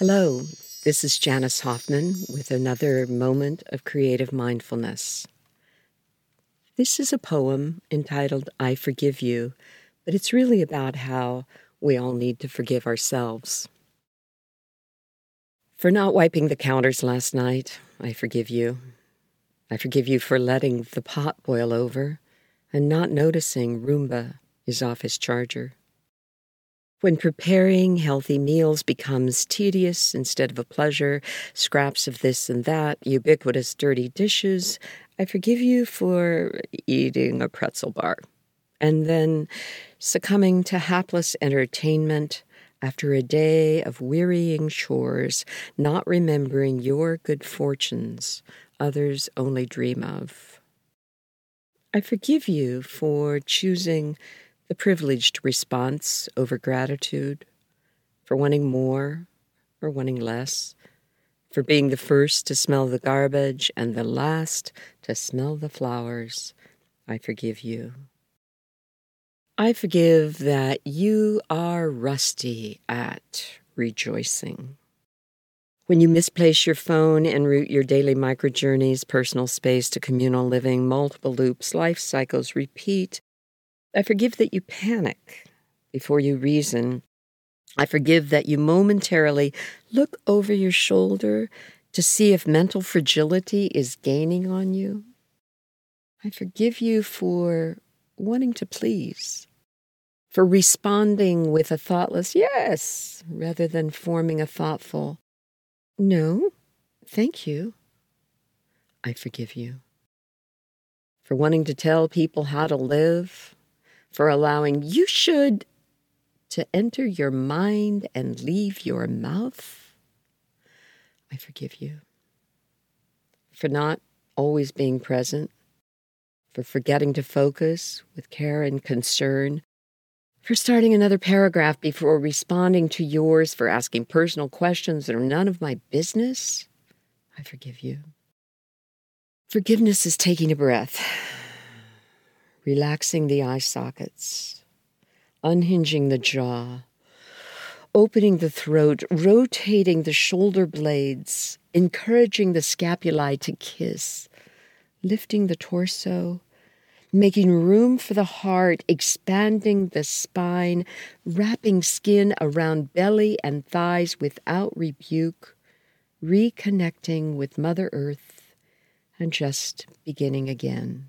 Hello, this is Janice Hoffmann with another moment of creative mindfulness. This is a poem entitled I Forgive You, but it's really about how we all need to forgive ourselves. For not wiping the counters last night, I forgive you. I forgive you for letting the pot boil over and not noticing Roomba is off his charger. When preparing healthy meals becomes tedious instead of a pleasure, scraps of this and that, ubiquitous dirty dishes, I forgive you for eating a pretzel bar. And then succumbing to hapless entertainment after a day of wearying chores, not remembering your good fortunes others only dream of. I forgive you for choosing the privileged response over gratitude, for wanting more or wanting less, for being the first to smell the garbage and the last to smell the flowers. I forgive you. I forgive that you are rusty at rejoicing. When you misplace your phone and route your daily microjourneys, personal space to communal living, multiple loops, life cycles repeat, I forgive that you panic before you reason. I forgive that you momentarily look over your shoulder to see if mental fragility is gaining on you. I forgive you for wanting to please, for responding with a thoughtless yes rather than forming a thoughtful no, thank you. I forgive you. For wanting to tell people how to live for allowing you should to enter your mind and leave your mouth. I forgive you for not always being present, for forgetting to focus with care and concern, for starting another paragraph before responding to yours, for asking personal questions that are none of my business. I forgive you. Forgiveness is taking a breath relaxing the eye sockets, unhinging the jaw, opening the throat, rotating the shoulder blades, encouraging the scapulae to kiss, lifting the torso, making room for the heart, expanding the spine, wrapping skin around belly and thighs without rebuke, reconnecting with Mother Earth, and just beginning again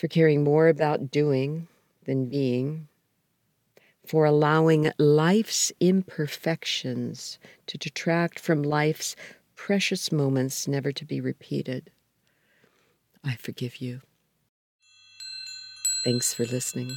for caring more about doing than being, for allowing life's imperfections to detract from life's precious moments never to be repeated. I forgive you. Thanks for listening.